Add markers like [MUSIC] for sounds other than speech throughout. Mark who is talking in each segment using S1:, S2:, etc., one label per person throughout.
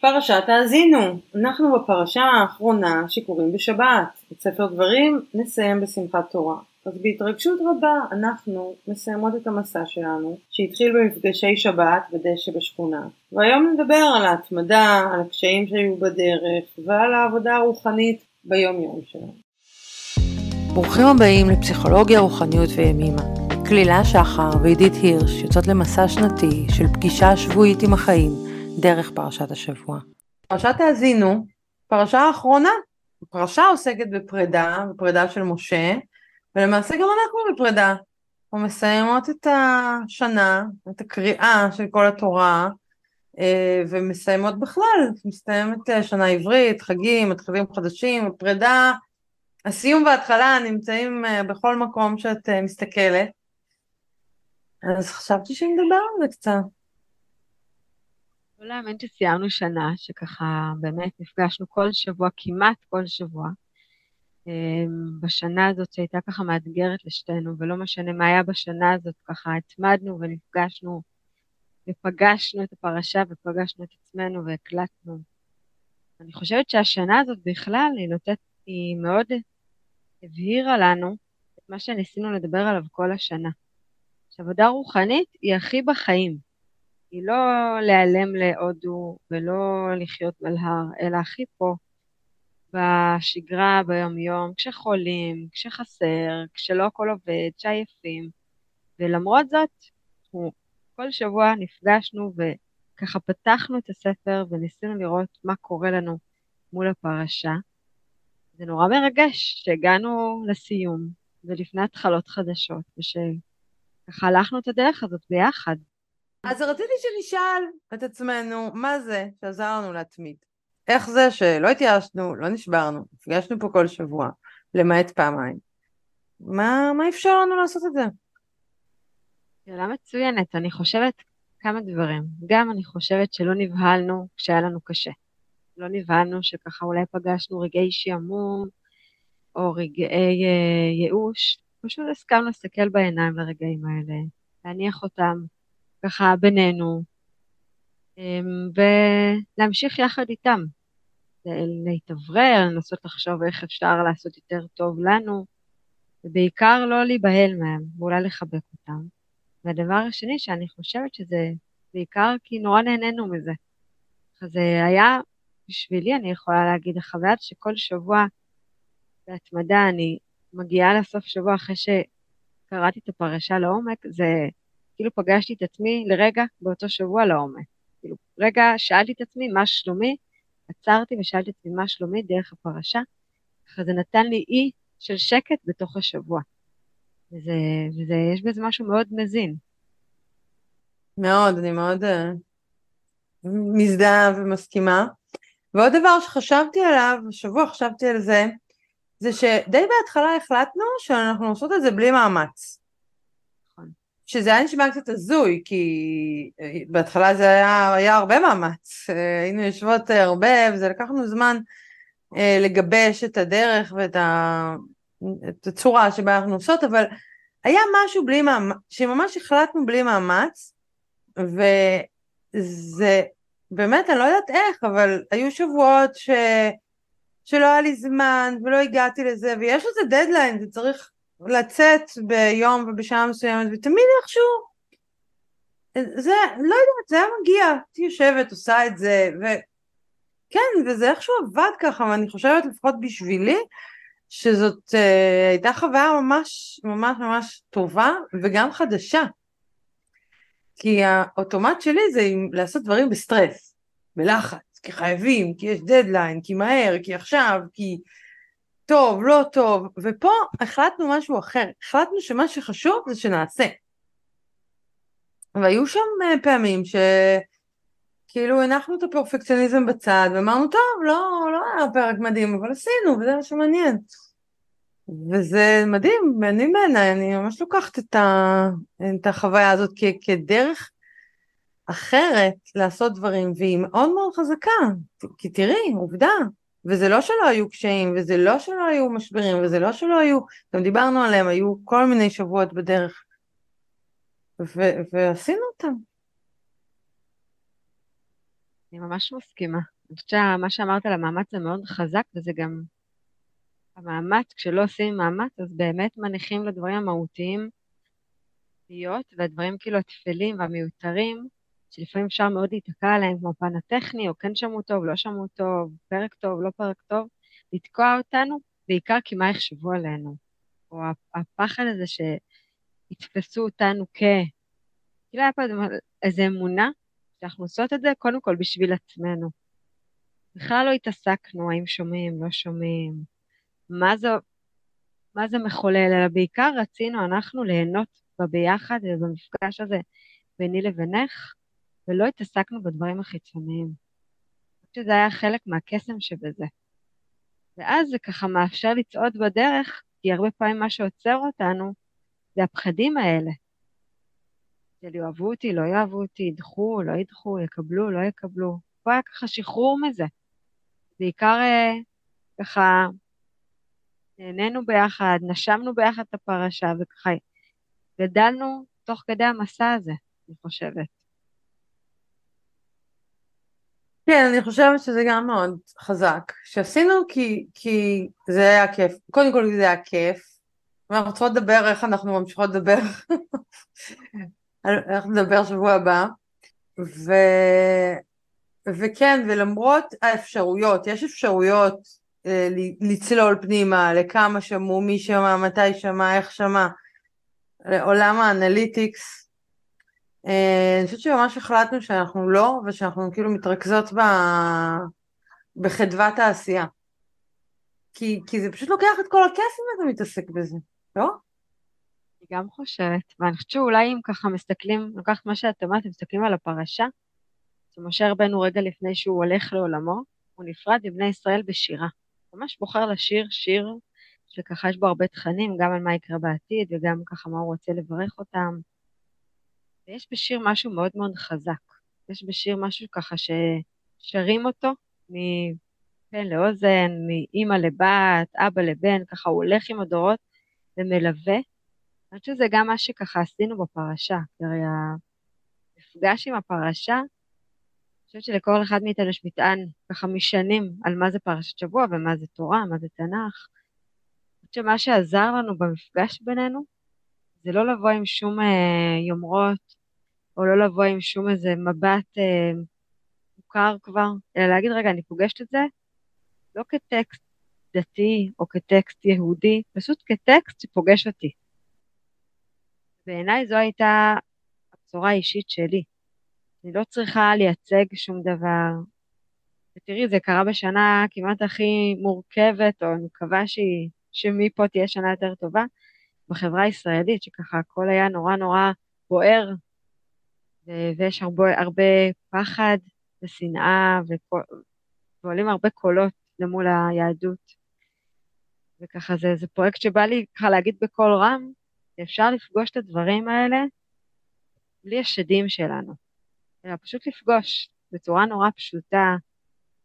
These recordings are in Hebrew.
S1: פרשת האזינו, אנחנו בפרשה האחרונה שקוראים בשבת. את ספר דברים נסיים בשמחת תורה. אז בהתרגשות רבה אנחנו מסיימות את המסע שלנו, שהתחיל במפגשי שבת בדשא בשכונה. והיום נדבר על ההתמדה, על הקשיים שהיו בדרך, ועל העבודה הרוחנית ביום יום שלנו.
S2: ברוכים הבאים לפסיכולוגיה, רוחניות וימימה. כלילה שחר ועידית הירש יוצאות למסע שנתי של פגישה שבועית עם החיים דרך פרשת השבוע.
S1: פרשת האזינו, פרשה האחרונה. הפרשה עוסקת בפרידה, בפרידה של משה, ולמעשה גם אנחנו בפרידה. אנחנו מסיימות את השנה, את הקריאה של כל התורה, אה, ומסיימות בכלל, מסתיימת אה, שנה עברית, חגים, מתחילים חדשים, פרידה, הסיום וההתחלה נמצאים אה, בכל מקום שאת מסתכלת. אז חשבתי שנדבר על זה קצת.
S3: לא להאמין שסיימנו שנה, שככה באמת נפגשנו כל שבוע, כמעט כל שבוע. אמ, בשנה הזאת שהייתה ככה מאתגרת לשתינו, ולא משנה מה היה בשנה הזאת, ככה התמדנו ונפגשנו ופגשנו את הפרשה ופגשנו את עצמנו והקלטנו. אני חושבת שהשנה הזאת בכלל, היא נותנת, היא מאוד הבהירה לנו את מה שניסינו לדבר עליו כל השנה. שעבודה רוחנית היא הכי בחיים. היא לא להיעלם להודו ולא לחיות מלהר, אלא הכי פה, בשגרה, ביום-יום, כשחולים, כשחסר, כשלא הכל עובד, כשעייפים. ולמרות זאת, אנחנו כל שבוע נפגשנו וככה פתחנו את הספר וניסינו לראות מה קורה לנו מול הפרשה. זה נורא מרגש שהגענו לסיום ולפני התחלות חדשות, ושככה הלכנו את הדרך הזאת ביחד.
S1: אז רציתי שנשאל את עצמנו, מה זה שעזר לנו להתמיד? איך זה שלא התייאשנו, לא נשברנו, נפגשנו פה כל שבוע, למעט פעמיים. מה, מה אפשר לנו לעשות את זה?
S3: שאלה מצוינת, אני חושבת כמה דברים. גם אני חושבת שלא נבהלנו כשהיה לנו קשה. לא נבהלנו שככה אולי פגשנו רגעי שעמום או רגעי אה, ייאוש, פשוט הסכמנו להסתכל בעיניים לרגעים האלה, להניח אותם ככה בינינו, אמ, ולהמשיך יחד איתם. להתאוורר, לנסות לחשוב איך אפשר לעשות יותר טוב לנו, ובעיקר לא להיבהל מהם, ואולי לחבק אותם. והדבר השני שאני חושבת שזה בעיקר כי נורא נהנינו מזה. זה היה בשבילי, אני יכולה להגיד, החוויה שכל שבוע בהתמדה אני מגיעה לסוף שבוע אחרי שקראתי את הפרשה לעומק, זה כאילו פגשתי את עצמי לרגע באותו שבוע לעומק. כאילו, רגע שאלתי את עצמי מה שלומי, עצרתי ושאלתי את עצמי מה שלומי דרך הפרשה, ככה זה נתן לי אי של שקט בתוך השבוע. וזה, וזה, יש בזה משהו מאוד מזין.
S1: מאוד, אני מאוד uh, מזדהה ומסכימה. ועוד דבר שחשבתי עליו, השבוע חשבתי על זה, זה שדי בהתחלה החלטנו שאנחנו עושות את זה בלי מאמץ. שזה היה נשמע קצת הזוי, כי אה, בהתחלה זה היה, היה הרבה מאמץ. אה, היינו יושבות הרבה, וזה לקח לנו זמן לגבש את הדרך ואת ה... את הצורה שבה אנחנו עושות, אבל היה משהו בלי מאמץ, שממש החלטנו בלי מאמץ, וזה באמת, אני לא יודעת איך, אבל היו שבועות ש... שלא היה לי זמן ולא הגעתי לזה, ויש לזה דדליין, זה צריך לצאת ביום ובשעה מסוימת, ותמיד איכשהו, זה, לא יודעת, זה היה מגיע, הייתי יושבת, עושה את זה, וכן, וזה איכשהו עבד ככה, ואני חושבת לפחות בשבילי, שזאת אה, הייתה חוויה ממש ממש ממש טובה וגם חדשה. כי האוטומט שלי זה לעשות דברים בסטרס, בלחץ, כי חייבים, כי יש דדליין, כי מהר, כי עכשיו, כי טוב, לא טוב, ופה החלטנו משהו אחר, החלטנו שמה שחשוב זה שנעשה. והיו שם אה, פעמים שכאילו הנחנו את הפרפקציוניזם בצד ואמרנו טוב לא לא היה פרק מדהים אבל עשינו וזה מה שמעניין. וזה מדהים, מעניין בעיניי, אני ממש לוקחת את, ה, את החוויה הזאת כ, כדרך אחרת לעשות דברים, והיא מאוד מאוד חזקה, כי תראי, עובדה, וזה לא שלא היו קשיים, וזה לא שלא היו משברים, וזה לא שלא היו, גם דיברנו עליהם, היו כל מיני שבועות בדרך, ו, ועשינו אותם.
S3: אני ממש מסכימה. אני חושבת שמה שאמרת על המאמץ זה מאוד חזק, וזה גם המאמץ, כשלא עושים מאמץ, אז באמת מניחים לדברים המהותיים להיות, והדברים כאילו הטפלים והמיותרים, שלפעמים אפשר מאוד להיתקע עליהם, כמו הפן הטכני, או כן שמעו טוב, לא שמעו טוב, פרק טוב, לא פרק טוב, לתקוע אותנו, בעיקר כי מה יחשבו עלינו. או הפחד הזה שיתפסו אותנו כ... כאילו היה פה איזו אמונה שאנחנו עושות את זה קודם כל בשביל עצמנו. בכלל לא התעסקנו האם שומעים, לא שומעים, מה זה, מה זה מחולל, אלא בעיקר רצינו אנחנו ליהנות בביחד ובמפגש הזה ביני לבינך, ולא התעסקנו בדברים החיצוניים. אני חושבת שזה היה חלק מהקסם שבזה. ואז זה ככה מאפשר לצעוד בדרך, כי הרבה פעמים מה שעוצר אותנו זה הפחדים האלה. של יאהבו אותי, לא יאהבו אותי, ידחו, לא ידחו, יקבלו, לא יקבלו. פה היה ככה שחרור מזה. בעיקר אה, ככה נהנינו ביחד, נשמנו ביחד את הפרשה, וככה גדלנו תוך כדי המסע הזה, אני חושבת.
S1: כן, אני חושבת שזה גם מאוד חזק. שעשינו כי, כי זה היה כיף. קודם כל זה היה כיף. ואנחנו צריכות לדבר איך אנחנו ממשיכות לדבר. [LAUGHS] איך נדבר שבוע הבא. ו... וכן, ולמרות האפשרויות, יש אפשרויות אה, לצלול פנימה, לכמה שמעו, מי שמע, מתי שמע, איך שמע, לעולם האנליטיקס. אה, אני חושבת שממש החלטנו שאנחנו לא, ושאנחנו כאילו מתרכזות ב... בחדוות העשייה. כי, כי זה פשוט לוקח את כל הכסף אם אתה מתעסק בזה, לא?
S3: אני גם חושבת, ואני חושבת שאולי אם ככה מסתכלים, לוקחת מה שאת אמרת, מסתכלים על הפרשה, שמשה רבנו רגע לפני שהוא הולך לעולמו, הוא נפרד מבני ישראל בשירה. ממש בוחר לשיר שיר שככה יש בו הרבה תכנים, גם על מה יקרה בעתיד וגם ככה מה הוא רוצה לברך אותם. ויש בשיר משהו מאוד מאוד חזק. יש בשיר משהו ככה ששרים אותו מפה לאוזן, מאימא לבת, אבא לבן, ככה הוא הולך עם הדורות ומלווה. אני חושבת שזה גם מה שככה עשינו בפרשה, הרי המפגש עם הפרשה, אני חושבת שלכל אחד מאיתנו יש מטען ככה משנים על מה זה פרשת שבוע ומה זה תורה, מה זה תנ"ך. שמה שעזר לנו במפגש בינינו זה לא לבוא עם שום אה, יומרות, או לא לבוא עם שום איזה מבט אה, מוכר כבר, אלא להגיד, רגע, אני פוגשת את זה לא כטקסט דתי או כטקסט יהודי, פשוט כטקסט שפוגש אותי. בעיניי זו הייתה הבשורה האישית שלי. אני לא צריכה לייצג שום דבר. ותראי, זה קרה בשנה כמעט הכי מורכבת, או אני מקווה שהיא שמפה תהיה שנה יותר טובה בחברה הישראלית, שככה הכל היה נורא נורא בוער, ויש הרבה, הרבה פחד ושנאה, ועולים הרבה קולות למול היהדות. וככה זה, זה פרויקט שבא לי ככה להגיד בקול רם, שאפשר לפגוש את הדברים האלה בלי השדים שלנו, אלא פשוט לפגוש בצורה נורא פשוטה,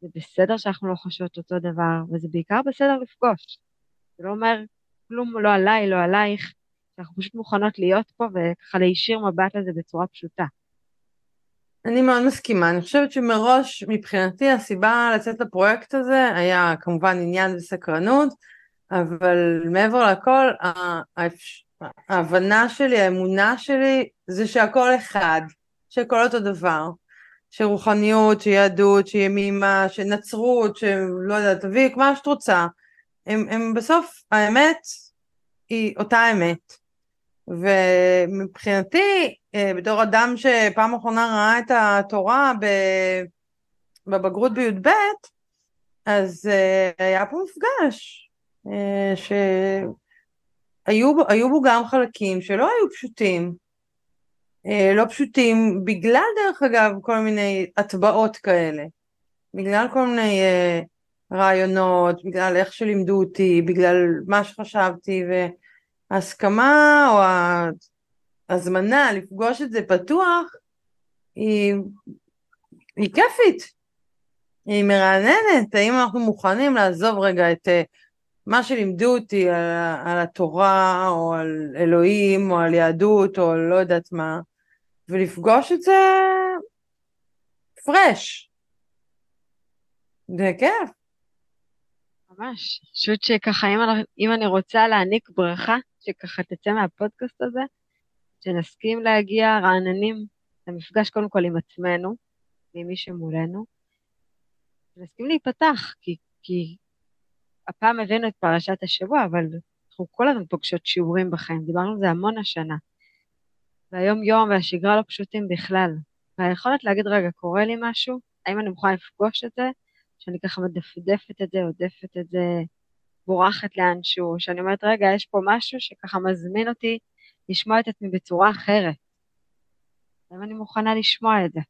S3: זה בסדר שאנחנו לא חושבות אותו דבר, וזה בעיקר בסדר לפגוש. זה לא אומר כלום לא עליי, לא עלייך, אנחנו פשוט מוכנות להיות פה וככה להישיר מבט לזה בצורה פשוטה.
S1: אני מאוד מסכימה, אני חושבת שמראש מבחינתי הסיבה לצאת לפרויקט הזה היה כמובן עניין וסקרנות, אבל מעבר לכל ההבנה שלי, האמונה שלי זה שהכל אחד, שהכל אותו דבר, שרוחניות, שיהדות, שימימה, שנצרות, שלא יודעת, תביאי מה שאת רוצה, הם, הם בסוף, האמת היא אותה אמת. ומבחינתי, אה, בתור אדם שפעם אחרונה ראה את התורה בבגרות בי"ב, אז אה, היה פה מפגש, אה, שהיו בו גם חלקים שלא היו פשוטים, לא פשוטים בגלל דרך אגב כל מיני הטבעות כאלה, בגלל כל מיני רעיונות, בגלל איך שלימדו אותי, בגלל מה שחשבתי, וההסכמה או ההזמנה לפגוש את זה פתוח היא, היא כיפית, היא מרעננת, האם אנחנו מוכנים לעזוב רגע את אה, מה שלימדו אותי על, על התורה או על אלוהים או על יהדות או לא יודעת מה, ולפגוש את זה פרש, זה כיף.
S3: ממש. פשוט שככה, אם, אני- אם אני רוצה להעניק ברכה, שככה תצא מהפודקאסט הזה, שנסכים להגיע רעננים למפגש קודם כל עם עצמנו, ועם מי שמולנו, ונסכים להיפתח, כי, כי הפעם הבאנו את פרשת השבוע, אבל אנחנו כל הזמן פוגשות שיעורים בחיים, דיברנו על זה המון השנה. והיום-יום והשגרה לא פשוטים בכלל. והיכולת להגיד, רגע, קורה לי משהו? האם אני מוכנה לפגוש את זה? שאני ככה מדפדפת את זה, עודפת את זה, בורחת לאנשהו, שאני אומרת, רגע, יש פה משהו שככה מזמין אותי לשמוע את עצמי בצורה אחרת. האם אני מוכנה לשמוע את זה?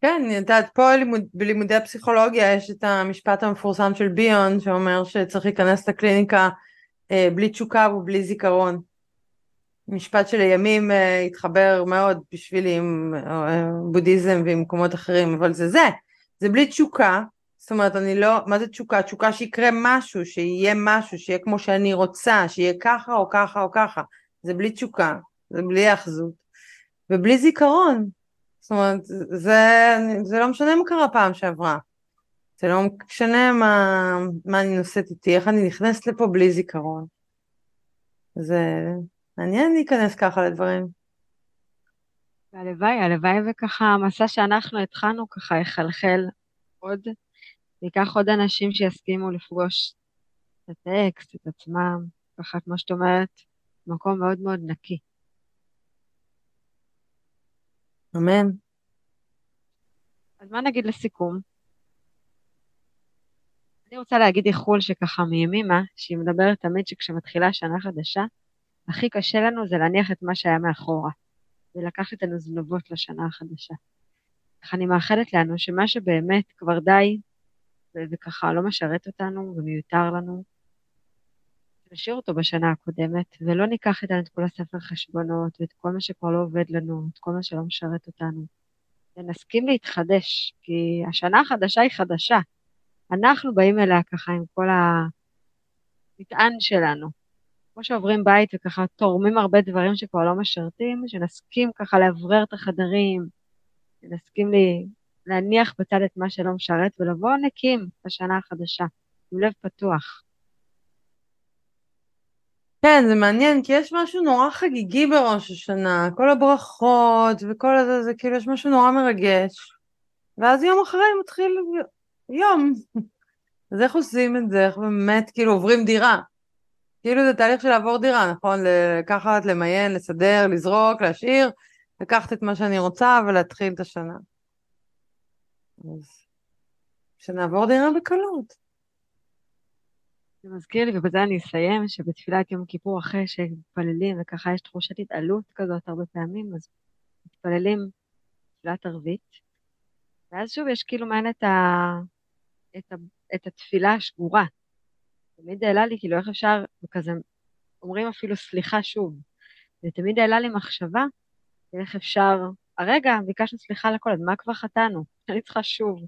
S1: כן, את יודעת, פה לימוד, בלימודי הפסיכולוגיה יש את המשפט המפורסם של ביון, שאומר שצריך להיכנס לקליניקה אה, בלי תשוקה ובלי זיכרון. משפט שלימים אה, התחבר מאוד בשבילי עם אה, בודהיזם ועם מקומות אחרים, אבל זה זה, זה בלי תשוקה, זאת אומרת, אני לא, מה זה תשוקה? תשוקה שיקרה משהו, שיהיה משהו, שיהיה כמו שאני רוצה, שיהיה ככה או ככה או ככה. זה בלי תשוקה, זה בלי היאחזות, ובלי זיכרון. זאת אומרת, זה, זה לא משנה מה קרה פעם שעברה. זה לא משנה מה, מה אני נושאת איתי, איך אני נכנסת לפה בלי זיכרון. זה מעניין להיכנס ככה לדברים.
S3: והלוואי, הלוואי וככה המסע שאנחנו התחלנו ככה יחלחל עוד, ייקח עוד אנשים שיסכימו לפגוש את הטקסט, את עצמם, ככה כמו שאת אומרת, מקום מאוד מאוד נקי.
S1: אמן.
S3: אז מה נגיד לסיכום? אני רוצה להגיד איחול שככה מימימה, שהיא מדברת תמיד שכשמתחילה שנה חדשה, הכי קשה לנו זה להניח את מה שהיה מאחורה, ולקחת את הזנובות לשנה החדשה. אך אני מאחלת לנו שמה שבאמת כבר די, ו- וככה לא משרת אותנו ומיותר לנו, נשאיר אותו בשנה הקודמת, ולא ניקח איתנו את כל הספר חשבונות, ואת כל מה שכבר לא עובד לנו, את כל מה שלא משרת אותנו. ונסכים להתחדש, כי השנה החדשה היא חדשה. אנחנו באים אליה ככה עם כל המטען שלנו. כמו שעוברים בית וככה תורמים הרבה דברים שכבר לא משרתים, שנסכים ככה לאוורר את החדרים, שנסכים לי, להניח בצד את מה שלא משרת ולבוא נקים בשנה החדשה, עם לב פתוח.
S1: כן, זה מעניין, כי יש משהו נורא חגיגי בראש השנה, כל הברכות וכל הזה, זה כאילו יש משהו נורא מרגש. ואז יום אחרי מתחיל יום. אז איך עושים את זה? איך באמת כאילו עוברים דירה? כאילו זה תהליך של לעבור דירה, נכון? לקחת, למיין, לסדר, לזרוק, להשאיר, לקחת את מה שאני רוצה ולהתחיל את השנה. אז שנעבור דירה בקלות.
S3: זה מזכיר לי, ובזה אני אסיים, שבתפילת יום כיפור אחרי שמתפללים, וככה יש תחושת התעלות כזאת הרבה פעמים, אז מתפללים תפילת ערבית, ואז שוב יש כאילו מעין את, ה... את, ה... את התפילה השגורה. תמיד העלה לי, כאילו, איך אפשר, וכזה, אומרים אפילו סליחה שוב. ותמיד העלה לי מחשבה, איך אפשר, הרגע ביקשנו סליחה על הכל, אז מה כבר חטאנו? [LAUGHS] אני צריכה שוב.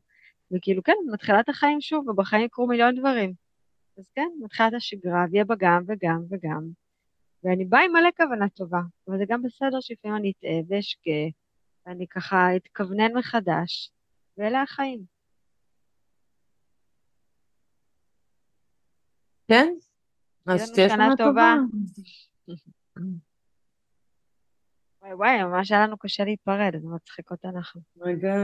S3: וכאילו, כן, מתחילה את החיים שוב, ובחיים יקרו מיליון דברים. אז כן, מתחילת השגרה, ויהיה בה גם וגם וגם. ואני באה עם מלא כוונה טובה, אבל זה גם בסדר שלפעמים אני אטעה ואשגה, ואני ככה אתכוונן מחדש, ואלה החיים.
S1: כן?
S3: תהיה
S1: אז
S3: שנה
S1: שנה
S3: טובה. [LAUGHS] וואי וואי, ממש היה לנו קשה להיפרד, זה מצחיק אותנו.
S1: רגע?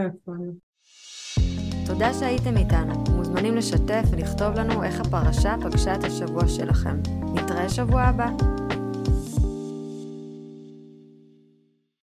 S2: תודה שהייתם איתנו. מוזמנים לשתף ולכתוב לנו איך הפרשה פגשה את השבוע שלכם. נתראה שבוע הבא.